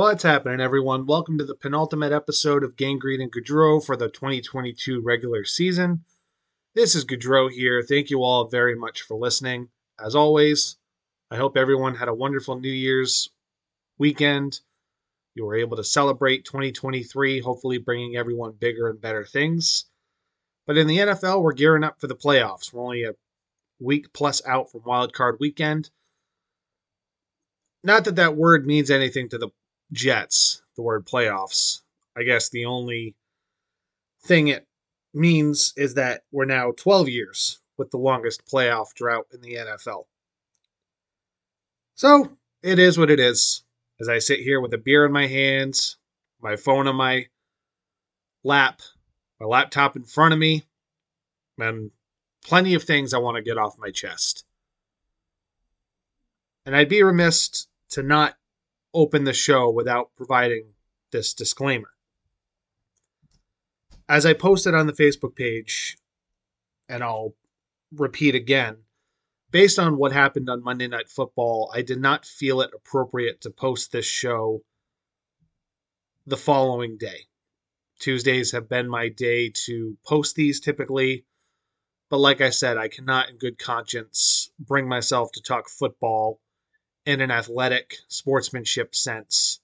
What's happening, everyone? Welcome to the penultimate episode of Gangrene and Goudreau for the 2022 regular season. This is Goudreau here. Thank you all very much for listening. As always, I hope everyone had a wonderful New Year's weekend. You were able to celebrate 2023, hopefully bringing everyone bigger and better things. But in the NFL, we're gearing up for the playoffs. We're only a week plus out from Wild Card Weekend. Not that that word means anything to the Jets, the word playoffs. I guess the only thing it means is that we're now 12 years with the longest playoff drought in the NFL. So it is what it is. As I sit here with a beer in my hands, my phone on my lap, my laptop in front of me, and plenty of things I want to get off my chest. And I'd be remiss to not open the show without providing this disclaimer. As I posted on the Facebook page, and I'll repeat again, based on what happened on Monday Night Football, I did not feel it appropriate to post this show the following day. Tuesdays have been my day to post these typically, but like I said, I cannot in good conscience bring myself to talk football in an athletic sportsmanship sense,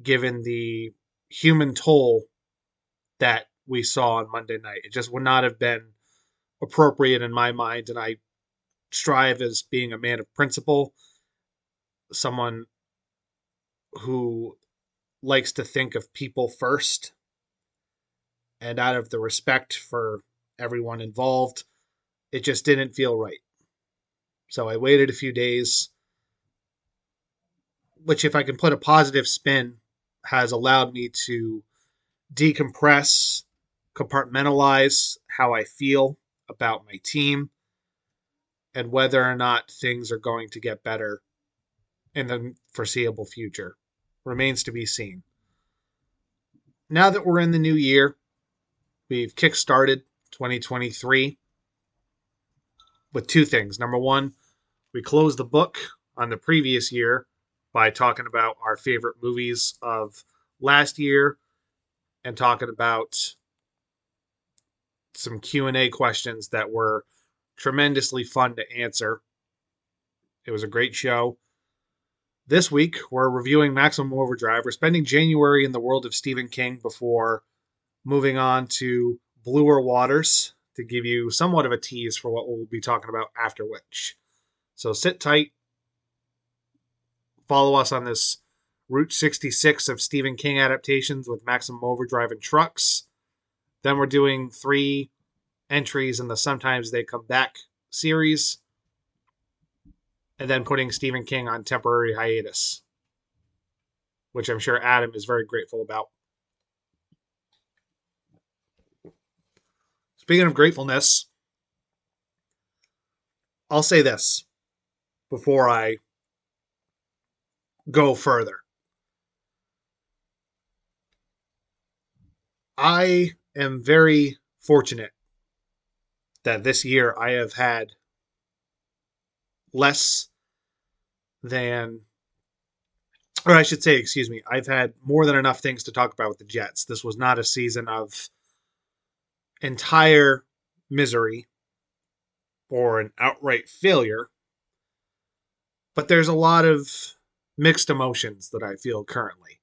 given the human toll that we saw on Monday night. It just would not have been appropriate in my mind, and I strive as being a man of principle, someone who likes to think of people first, and out of the respect for everyone involved, it just didn't feel right. So I waited a few days which, if I can put a positive spin, has allowed me to decompress, compartmentalize how I feel about my team, and whether or not things are going to get better in the foreseeable future remains to be seen. Now that we're in the new year, we've kickstarted 2023 with two things. Number one, we closed the book on the previous year by talking about our favorite movies of last year and talking about some Q&A questions that were tremendously fun to answer. It was a great show. This week, we're reviewing Maximum Overdrive. We're spending January in the world of Stephen King before moving on to Bluer Waters to give you somewhat of a tease for what we'll be talking about after which. So sit tight, follow us on this Route 66 of Stephen King adaptations with Maximum Overdrive and Trucks. Then we're doing three entries in the Sometimes They Come Back series. And then putting Stephen King on temporary hiatus, which I'm sure Adam is very grateful about. Speaking of gratefulness, I'll say this before I go further. I am very fortunate that this year I have had less than, or I should say, excuse me, I've had more than enough things to talk about with the Jets. This was not a season of entire misery or an outright failure, but there's a lot of mixed emotions that I feel currently.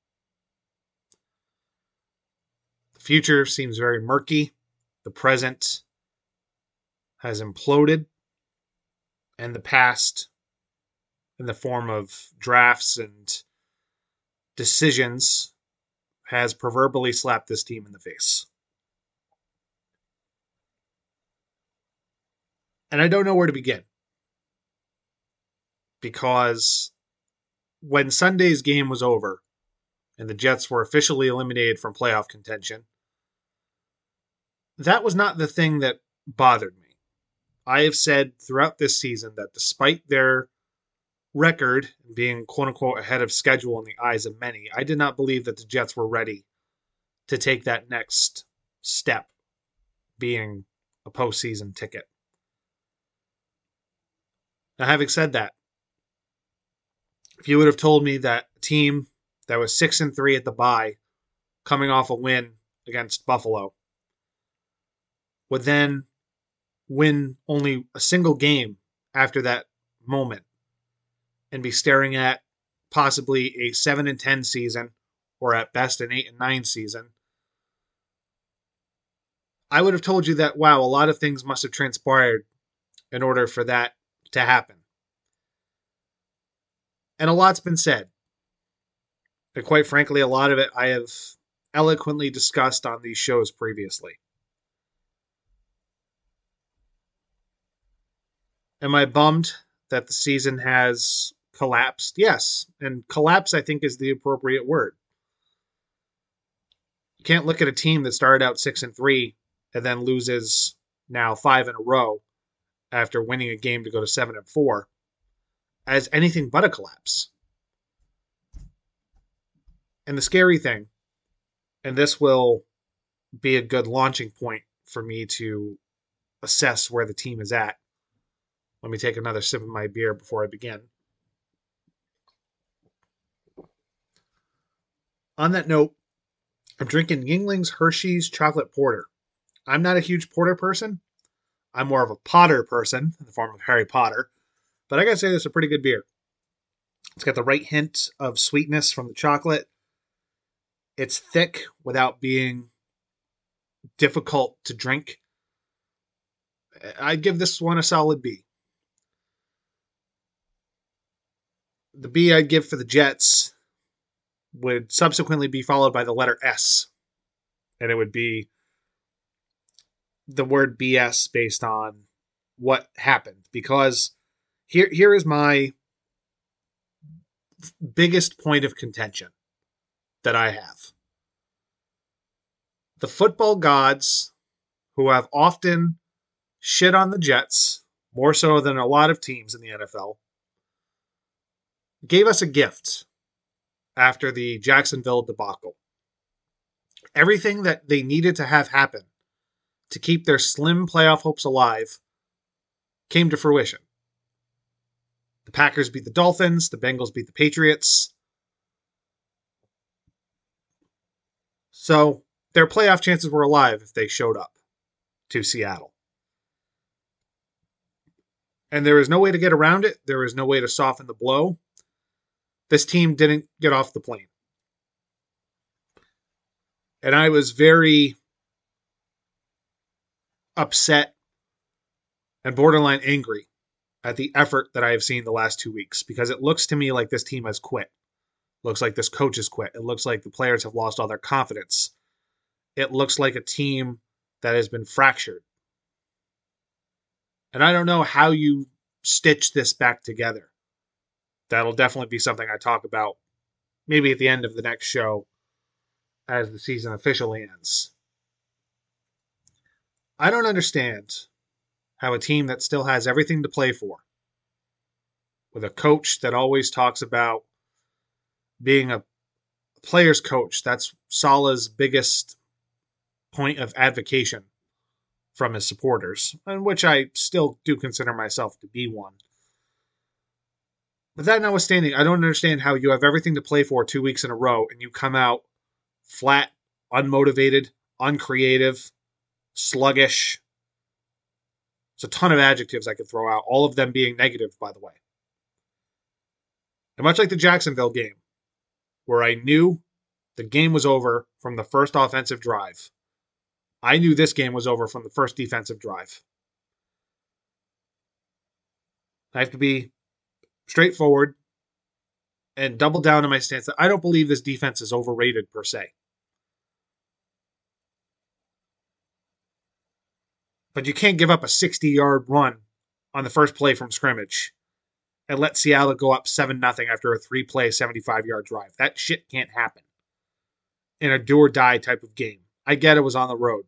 The future seems very murky. The present has imploded. And the past, in the form of drafts and decisions, has proverbially slapped this team in the face. And I don't know where to begin. Because when Sunday's game was over and the Jets were officially eliminated from playoff contention, that was not the thing that bothered me. I have said throughout this season that despite their record being quote unquote ahead of schedule in the eyes of many, I did not believe that the Jets were ready to take that next step, being a postseason ticket. Now, having said that, if you would have told me that team that was six and three at the bye, coming off a win against Buffalo, would then win only a single game after that moment and be staring at possibly a 7 and 10 season or at best an 8 and 9 season I would have told you that wow a lot of things must have transpired in order for that to happen and a lot's been said and quite frankly a lot of it I have eloquently discussed on these shows previously Am I bummed that the season has collapsed? Yes. And collapse, I think, is the appropriate word. You can't look at a team that started out six and three and then loses now five in a row after winning a game to go to seven and four as anything but a collapse. And the scary thing, and this will be a good launching point for me to assess where the team is at let me take another sip of my beer before I begin. On that note, I'm drinking Yuengling's Hershey's Chocolate Porter. I'm not a huge porter person. I'm more of a Potter person in the form of Harry Potter. But I gotta say, this is a pretty good beer. It's got the right hint of sweetness from the chocolate. It's thick without being difficult to drink. I'd give this one a solid B. the B I'd give for the Jets would subsequently be followed by the letter S. And it would be the word BS based on what happened. Because here here is my biggest point of contention that I have. The football gods who have often shit on the Jets, more so than a lot of teams in the NFL, gave us a gift after the Jacksonville debacle. Everything that they needed to have happen to keep their slim playoff hopes alive came to fruition. The Packers beat the Dolphins, the Bengals beat the Patriots. So their playoff chances were alive if they showed up to Seattle. And there is no way to get around it. There is no way to soften the blow this team didn't get off the plane. And I was very upset and borderline angry at the effort that I have seen the last two weeks because it looks to me like this team has quit. Looks like this coach has quit. It looks like the players have lost all their confidence. It looks like a team that has been fractured. And I don't know how you stitch this back together that'll definitely be something I talk about maybe at the end of the next show as the season officially ends. I don't understand how a team that still has everything to play for, with a coach that always talks about being a player's coach, that's Saleh's biggest point of advocation from his supporters, and which I still do consider myself to be one. But that notwithstanding, I don't understand how you have everything to play for two weeks in a row and you come out flat, unmotivated, uncreative, sluggish. There's a ton of adjectives I could throw out, all of them being negative, by the way. And much like the Jacksonville game, where I knew the game was over from the first offensive drive, I knew this game was over from the first defensive drive. I have to be straightforward, and double down on my stance that I don't believe this defense is overrated per se. But you can't give up a 60 yard run on the first play from scrimmage and let Seattle go up 7 0 after a three play, 75 yard drive. That shit can't happen in a do or die type of game. I get it was on the road.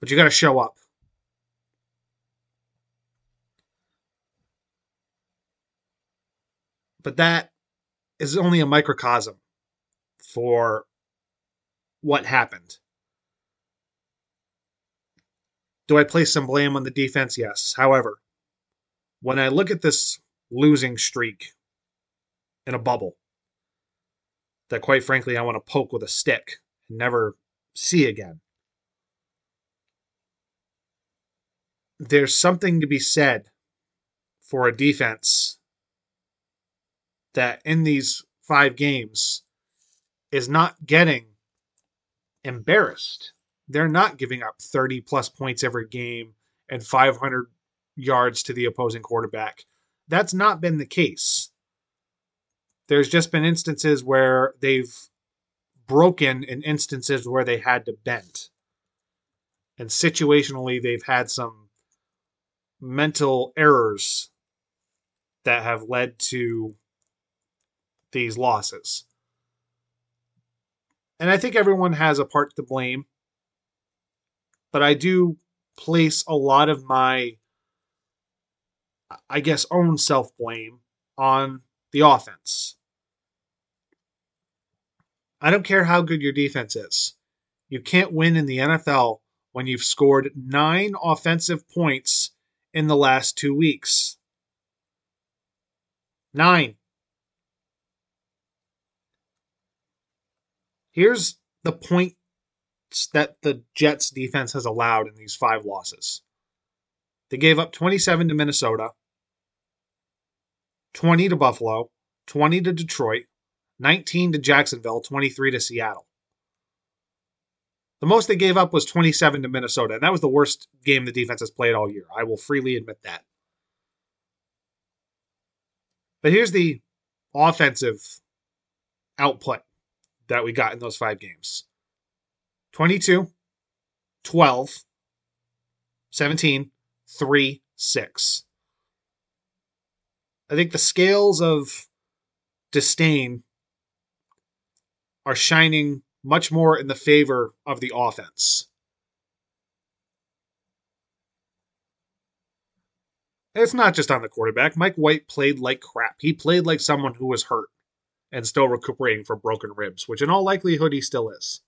But you got to show up. But that is only a microcosm for what happened. Do I place some blame on the defense? Yes. However, when I look at this losing streak in a bubble that, quite frankly, I want to poke with a stick and never see again. There's something to be said for a defense that in these five games is not getting embarrassed. They're not giving up 30 plus points every game and 500 yards to the opposing quarterback. That's not been the case. There's just been instances where they've broken in instances where they had to bend. And situationally, they've had some mental errors that have led to these losses. And I think everyone has a part to blame. But I do place a lot of my, I guess, own self blame on the offense. I don't care how good your defense is. You can't win in the NFL when you've scored nine offensive points in the last two weeks. Nine. Here's the points that the Jets defense has allowed in these five losses. They gave up 27 to Minnesota, 20 to Buffalo, 20 to Detroit, 19 to Jacksonville, 23 to Seattle. The most they gave up was 27 to Minnesota, and that was the worst game the defense has played all year. I will freely admit that. But here's the offensive output that we got in those five games 22, 12, 17, 3, 6. I think the scales of disdain are shining much more in the favor of the offense. it's not just on the quarterback. Mike White played like crap. He played like someone who was hurt and still recuperating from broken ribs, which in all likelihood he still is.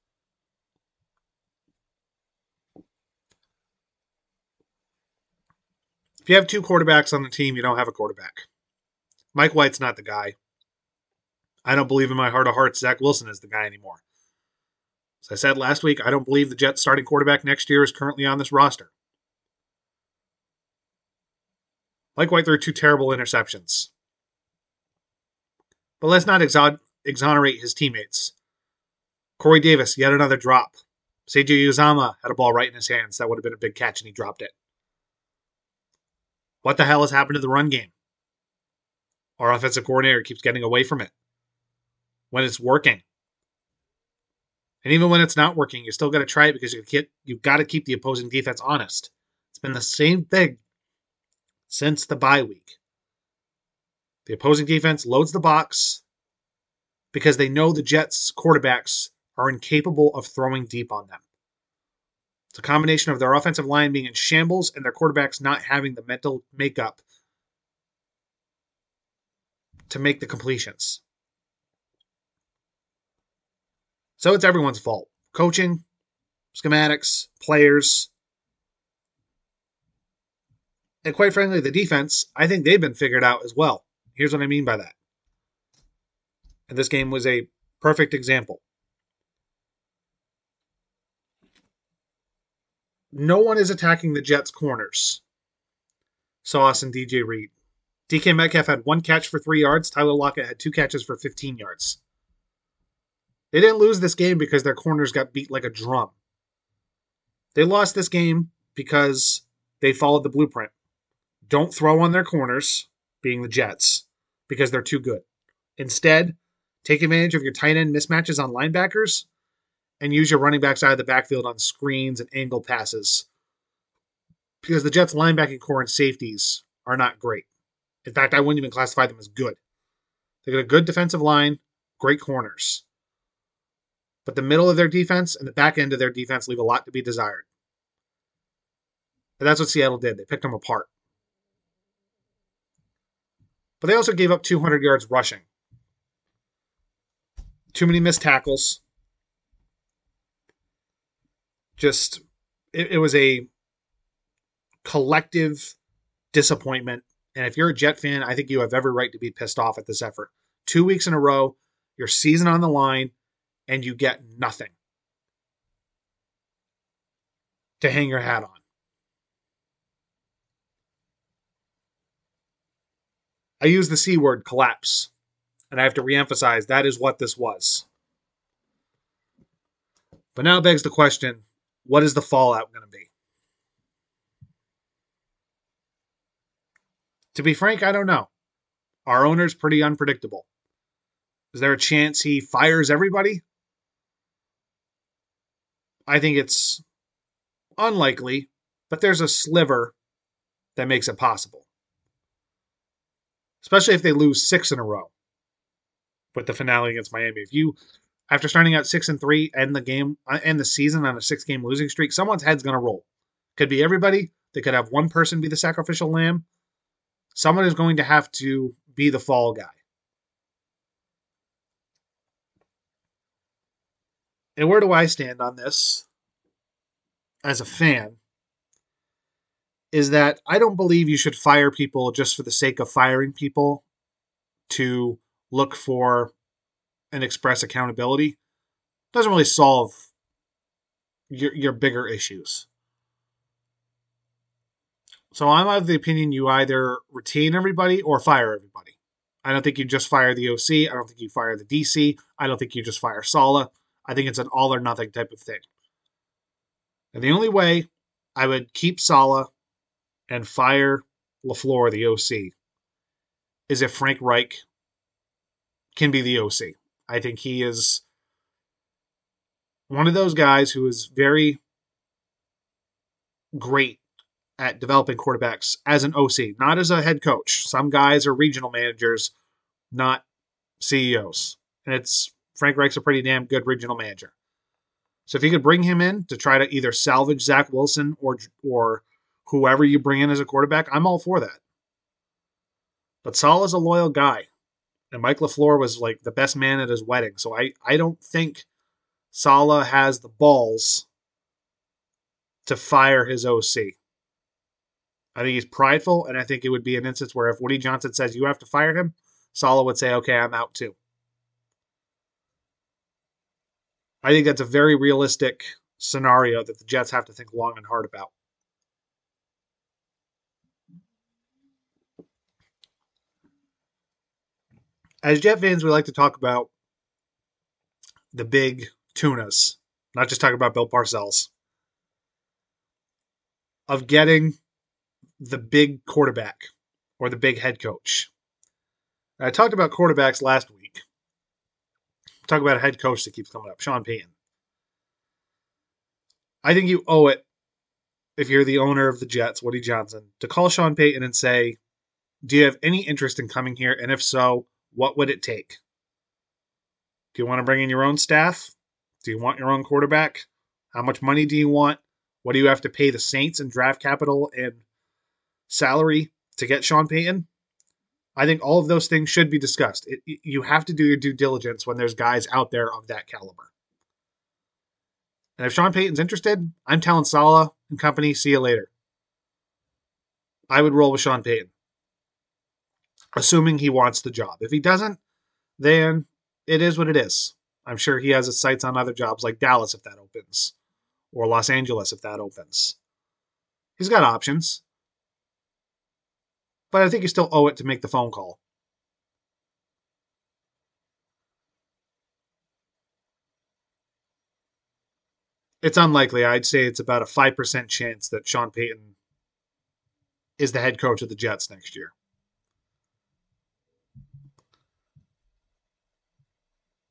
You have two quarterbacks on the team, you don't have a quarterback. Mike White's not the guy. I don't believe in my heart of hearts Zach Wilson is the guy anymore. As I said last week, I don't believe the Jets starting quarterback next year is currently on this roster. Mike White threw two terrible interceptions. But let's not exonerate his teammates. Corey Davis, yet another drop. C.J. Uzomah had a ball right in his hands. That would have been a big catch, and he dropped it. What the hell has happened to the run game? Our offensive coordinator keeps getting away from it when it's working. And even when it's not working, you still got to try it because you get, you've got to keep the opposing defense honest. It's been the same thing since the bye week. The opposing defense loads the box because they know the Jets' quarterbacks are incapable of throwing deep on them. It's a combination of their offensive line being in shambles and their quarterbacks not having the mental makeup to make the completions. So it's everyone's fault. Coaching, schematics, players. And quite frankly, the defense, I think they've been figured out as well. Here's what I mean by that. And this game was a perfect example. No one is attacking the Jets' corners. Sauce and DJ Reed. DK Metcalf had one catch for three yards. Tyler Lockett had two catches for 15 yards. They didn't lose this game because their corners got beat like a drum. They lost this game because they followed the blueprint. Don't throw on their corners, being the Jets, because they're too good. Instead, take advantage of your tight end mismatches on linebackers and use your running backs out of the backfield on screens and angle passes. Because the Jets' linebacking corps and safeties are not great. In fact, I wouldn't even classify them as good. They got a good defensive line, great corners. But the middle of their defense and the back end of their defense leave a lot to be desired. And that's what Seattle did. They picked them apart. But they also gave up 200 yards rushing. Too many missed tackles. Just, it, it was a collective disappointment. And if you're a Jet fan, I think you have every right to be pissed off at this effort. two weeks in a row, your season on the line, and you get nothing to hang your hat on. I use the C word collapse, and I have to reemphasize that is what this was. But now begs the question what is the fallout going to be? To be frank, I don't know. Our owner's pretty unpredictable. Is there a chance he fires everybody? I think it's unlikely, but there's a sliver that makes it possible. Especially if they lose six in a row with the finale against Miami. If you, after starting out six and three, end the game, uh, end the season on a six game losing streak, someone's head's going to roll. Could be everybody. They could have one person be the sacrificial lamb. Someone is going to have to be the fall guy. And where do I stand on this as a fan? Is that I don't believe you should fire people just for the sake of firing people to look for and express accountability. Doesn't really solve your, your bigger issues. So I'm of the opinion you either retain everybody or fire everybody. I don't think you just fire the OC. I don't think you fire the DC. I don't think you just fire Saleh. I think it's an all or nothing type of thing. And the only way I would keep Saleh and fire LaFleur, the OC, is if Frank Reich can be the OC. I think he is one of those guys who is very great at developing quarterbacks as an OC, not as a head coach. Some guys are regional managers, not CEOs. And it's Frank Reich's a pretty damn good regional manager. So if you could bring him in to try to either salvage Zach Wilson or or whoever you bring in as a quarterback, I'm all for that. But Saleh is a loyal guy. And Mike LaFleur was like the best man at his wedding. So I, I don't think Saleh has the balls to fire his OC. I think he's prideful, and I think it would be an instance where if Woody Johnson says you have to fire him, Saleh would say, okay, I'm out too. I think that's a very realistic scenario that the Jets have to think long and hard about. As Jet fans, we like to talk about the big tunas, not just talking about Bill Parcells, of getting the big quarterback or the big head coach. I talked about quarterbacks last week. Talk about a head coach that keeps coming up, Sean Payton. I think you owe it, if you're the owner of the Jets, Woody Johnson, to call Sean Payton and say, Do you have any interest in coming here? And if so, what would it take? Do you want to bring in your own staff? Do you want your own quarterback? How much money do you want? What do you have to pay the Saints in draft capital and salary to get Sean Payton. I think all of those things should be discussed. It, you have to do your due diligence when there's guys out there of that caliber. And if Sean Payton's interested, I'm telling Saleh and company, see you later. I would roll with Sean Payton, assuming he wants the job. If he doesn't, then it is what it is. I'm sure he has his sights on other jobs like Dallas if that opens, or Los Angeles if that opens. He's got options but I think you still owe it to make the phone call. It's unlikely. I'd say it's about a 5% chance that Sean Payton is the head coach of the Jets next year.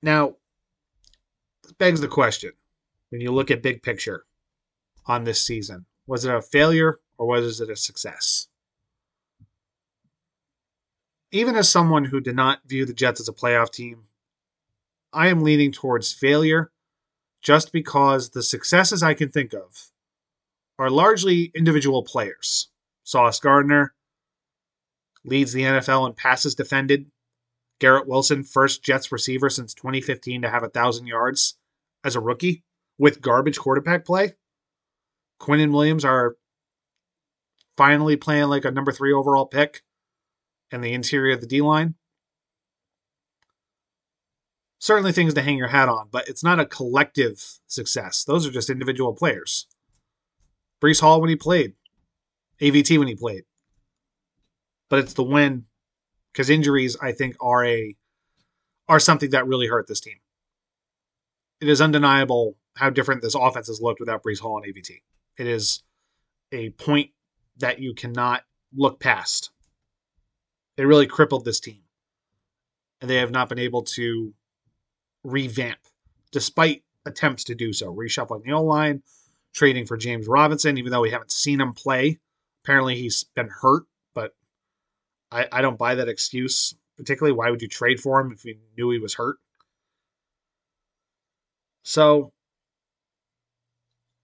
Now, begs the question when you look at big picture on this season was it a failure or was it a success? even as someone who did not view the Jets as a playoff team, I am leaning towards failure just because the successes I can think of are largely individual players. Sauce Gardner leads the NFL in passes defended. Garrett Wilson, first Jets receiver since 2015 to have a 1,000 yards as a rookie with garbage quarterback play. Quinnen Williams are finally playing like a number three overall pick and the interior of the D line. certainly things to hang your hat on, but it's not a collective success. Those are just individual players. Breece Hall when he played, AVT when he played. But it's the win because injuries, I think, are a are something that really hurt this team. It is undeniable how different this offense has looked without Breece Hall and AVT. It is a point that you cannot look past. It really crippled this team. And they have not been able to revamp, despite attempts to do so. Reshuffling the O line, trading for James Robinson, even though we haven't seen him play. Apparently, he's been hurt, I, I don't buy that excuse. Particularly, why would you trade for him if you knew he was hurt? So,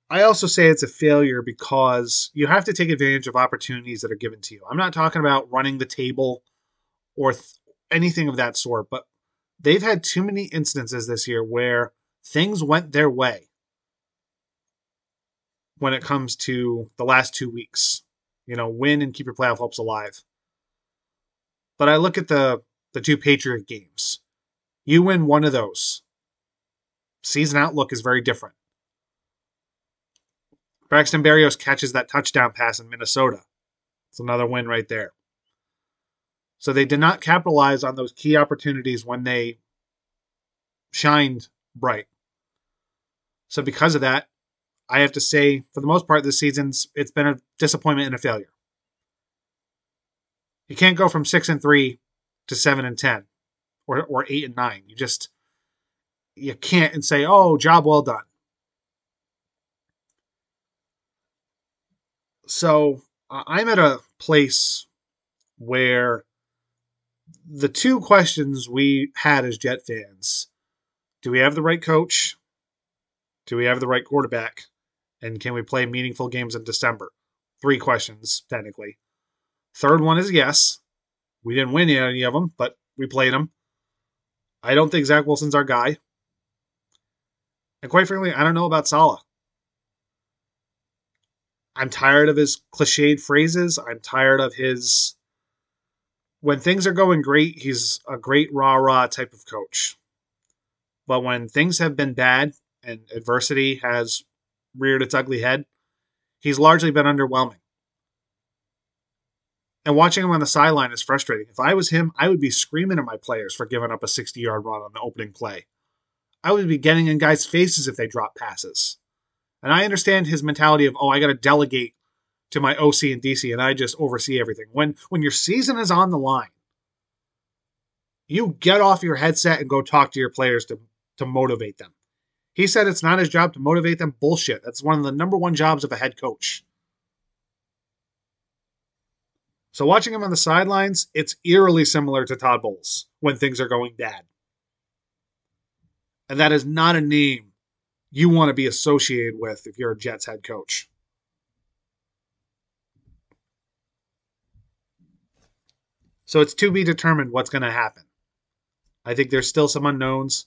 I also say it's a failure because you have to take advantage of opportunities that are given to you. I'm not talking about running the table or th- anything of that sort, but they've had too many instances this year where things went their way when it comes to the last two weeks. You know, win and keep your playoff hopes alive. But I look at the the two Patriot games. You win one of those. Season outlook is very different. Braxton Berrios catches that touchdown pass in Minnesota. It's another win right there. So they did not capitalize on those key opportunities when they shined bright. So because of that, I have to say, for the most part, this season's it's been a disappointment and a failure. You can't go from six and three to seven and ten, or or eight and nine. You just you can't and say, "Oh, job well done." So I'm at a place where the two questions we had as Jet fans do we have the right coach? Do we have the right quarterback? And can we play meaningful games in December? Three questions, technically. Third one is yes. We didn't win any of them, but we played them. I don't think Zach Wilson's our guy. And quite frankly, I don't know about Saleh. I'm tired of his cliched phrases. I'm tired of his. When things are going great, he's a great rah rah type of coach. But when things have been bad and adversity has reared its ugly head, he's largely been underwhelming. And watching him on the sideline is frustrating. If I was him, I would be screaming at my players for giving up a 60 yard run on the opening play. I would be getting in guys' faces if they drop passes. And I understand his mentality of, oh, I got to delegate to my OC and DC and I just oversee everything. When when your season is on the line, you get off your headset and go talk to your players to to motivate them. He said it's not his job to motivate them. Bullshit. That's one of the number one jobs of a head coach. So watching him on the sidelines, it's eerily similar to Todd Bowles when things are going bad. And that is not a name you want to be associated with if you're a Jets head coach. So it's to be determined what's going to happen. I think there's still some unknowns.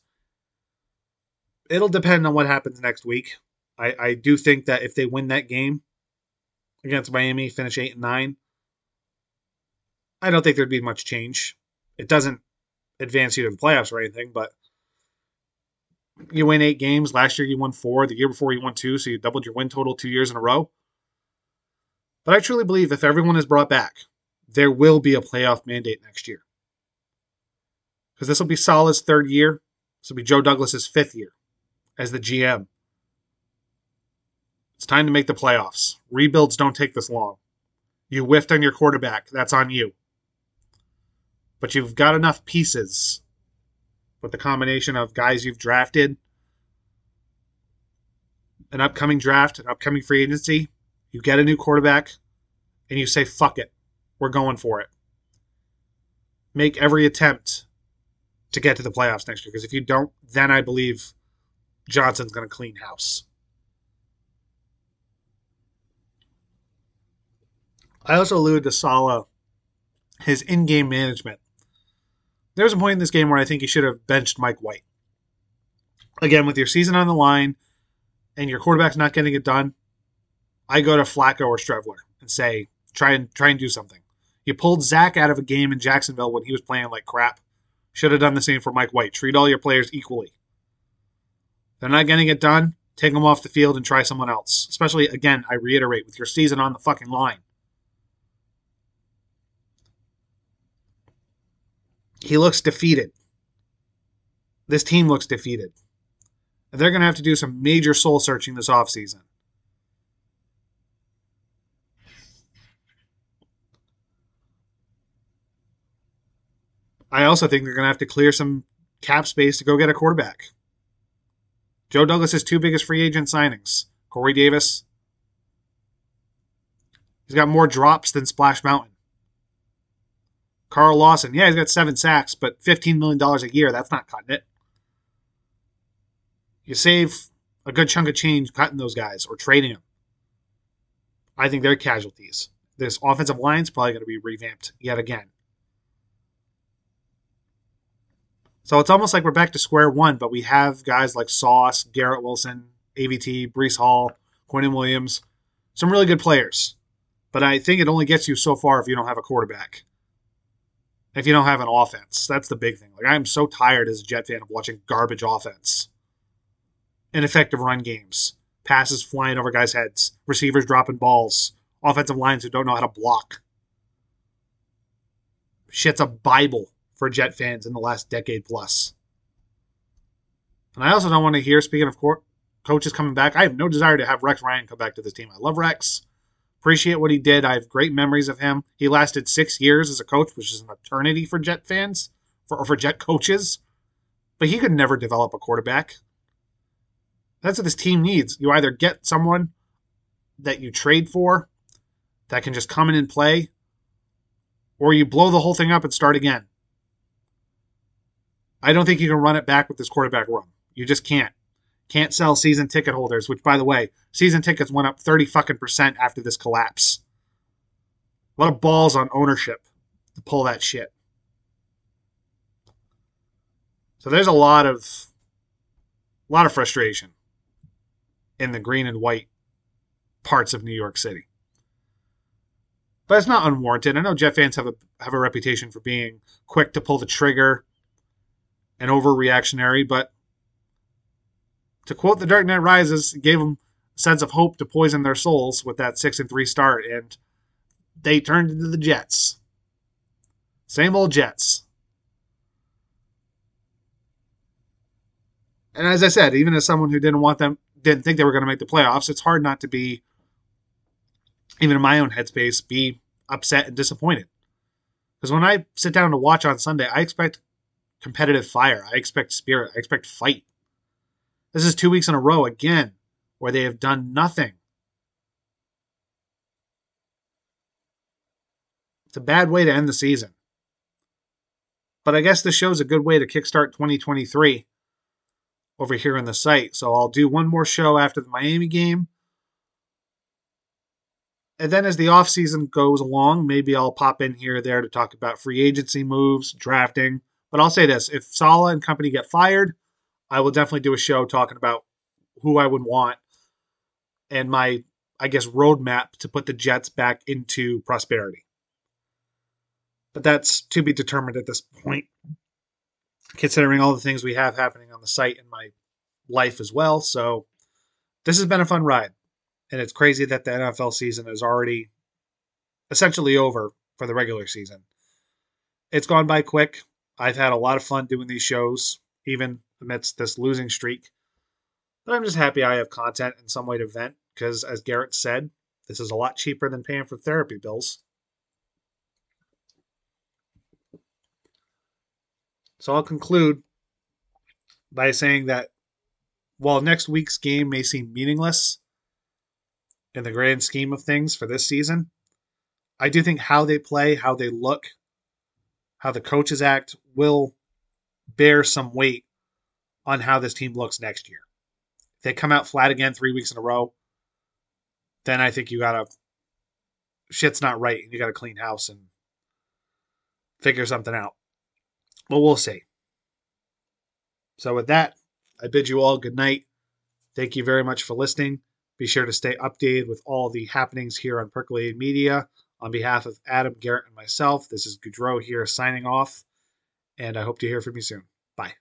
It'll depend on what happens next week. I, I do think that if they win that game against Miami, finish eight and nine, I don't think there'd be much change. It doesn't advance you to the playoffs or anything, but you win eight games. Last year you won four. The year before you won two, so you doubled your win total two years in a row. But I truly believe if everyone is brought back, there will be a playoff mandate next year. Because this will be Saleh's third year. This will be Joe Douglas's fifth year as the GM. It's time to make the playoffs. Rebuilds don't take this long. You whiffed on your quarterback. That's on you. But you've got enough pieces with the combination of guys you've drafted, an upcoming draft, an upcoming free agency, you get a new quarterback, and you say, fuck it, we're going for it. Make every attempt to get to the playoffs next year, because if you don't, then I believe Johnson's going to clean house. I also alluded to Saleh, his in game management there's a point in this game where I think you should have benched Mike White. Again, with your season on the line and your quarterback's not getting it done, I go to Flacco or Streveler and say, try and try and do something. You pulled Zach out of a game in Jacksonville when he was playing like crap. Should have done the same for Mike White. Treat all your players equally. They're not getting it done. Take them off the field and try someone else. Especially, again, I reiterate, with your season on the fucking line. He looks defeated. This team looks defeated. They're going to have to do some major soul searching this offseason. I also think they're going to have to clear some cap space to go get a quarterback. Joe Douglas Douglas's two biggest free agent signings Corey Davis. He's got more drops than Splash Mountain. Carl Lawson, yeah, he's got seven sacks, but $15 million a year, that's not cutting it. You save a good chunk of change cutting those guys or trading them. I think they're casualties. This offensive line's probably going to be revamped yet again. So it's almost like we're back to square one, but we have guys like Sauce, Garrett Wilson, AVT, Breece Hall, Quinnen Williams, some really good players. But I think it only gets you so far if you don't have a quarterback. If you don't have an offense. That's the big thing. Like I'm so tired as a Jet fan of watching garbage offense. Ineffective run games. Passes flying over guys' heads. Receivers dropping balls. Offensive lines who don't know how to block. Shit's a Bible for Jet fans in the last decade plus. And I also don't want to hear, speaking of court, coaches coming back, I have no desire to have Rex Ryan come back to this team. I love Rex. Appreciate what he did. I have great memories of him. He lasted six years as a coach, which is an eternity for Jet fans, for, or for Jet coaches. But he could never develop a quarterback. That's what this team needs. You either get someone that you trade for that can just come in and play, or you blow the whole thing up and start again. I don't think you can run it back with this quarterback room. You just can't. Can't sell season ticket holders, which by the way, season tickets went up 30 fucking percent after this collapse. A lot of balls on ownership to pull that shit. So there's a lot of a lot of frustration in the green and white parts of New York City. But it's not unwarranted. I know Jet fans have a have a reputation for being quick to pull the trigger and overreactionary, but to quote The Dark Knight Rises, gave them a sense of hope to poison their souls with that six and three start, and they turned into the Jets. Same old Jets. And as I said, even as someone who didn't want them, didn't think they were going to make the playoffs, it's hard not to be, even in my own headspace, be upset and disappointed. Because when I sit down to watch on Sunday, I expect competitive fire. I expect spirit. I expect fight. This is two weeks in a row again where they have done nothing. It's a bad way to end the season. But I guess this shows a good way to kickstart 2023 over here on the site. So I'll do one more show after the Miami game. And then as the offseason goes along, maybe I'll pop in here or there to talk about free agency moves, drafting, but I'll say this: if Saleh and company get fired, I will definitely do a show talking about who I would want and my, I guess, roadmap to put the Jets back into prosperity. But that's to be determined at this point, considering all the things we have happening on the site and my life as well. So this has been a fun ride. And it's crazy that the NFL season is already essentially over for the regular season. It's gone by quick. I've had a lot of fun doing these shows, even amidst this losing streak. But I'm just happy I have content in some way to vent, because as Garrett said, this is a lot cheaper than paying for therapy bills. So I'll conclude by saying that while next week's game may seem meaningless in the grand scheme of things for this season, I do think how they play, how they look, how the coaches act will bear some weight on how this team looks next year. If they come out flat again three weeks in a row, then I think you gotta shit's not right and you gotta clean house and figure something out. But we'll see. So with that, I bid you all good night. Thank you very much for listening. Be sure to stay updated with all the happenings here on Percolated Media. On behalf of Adam, Garrett, and myself, this is Goudreau here signing off. And I hope to hear from you soon. Bye.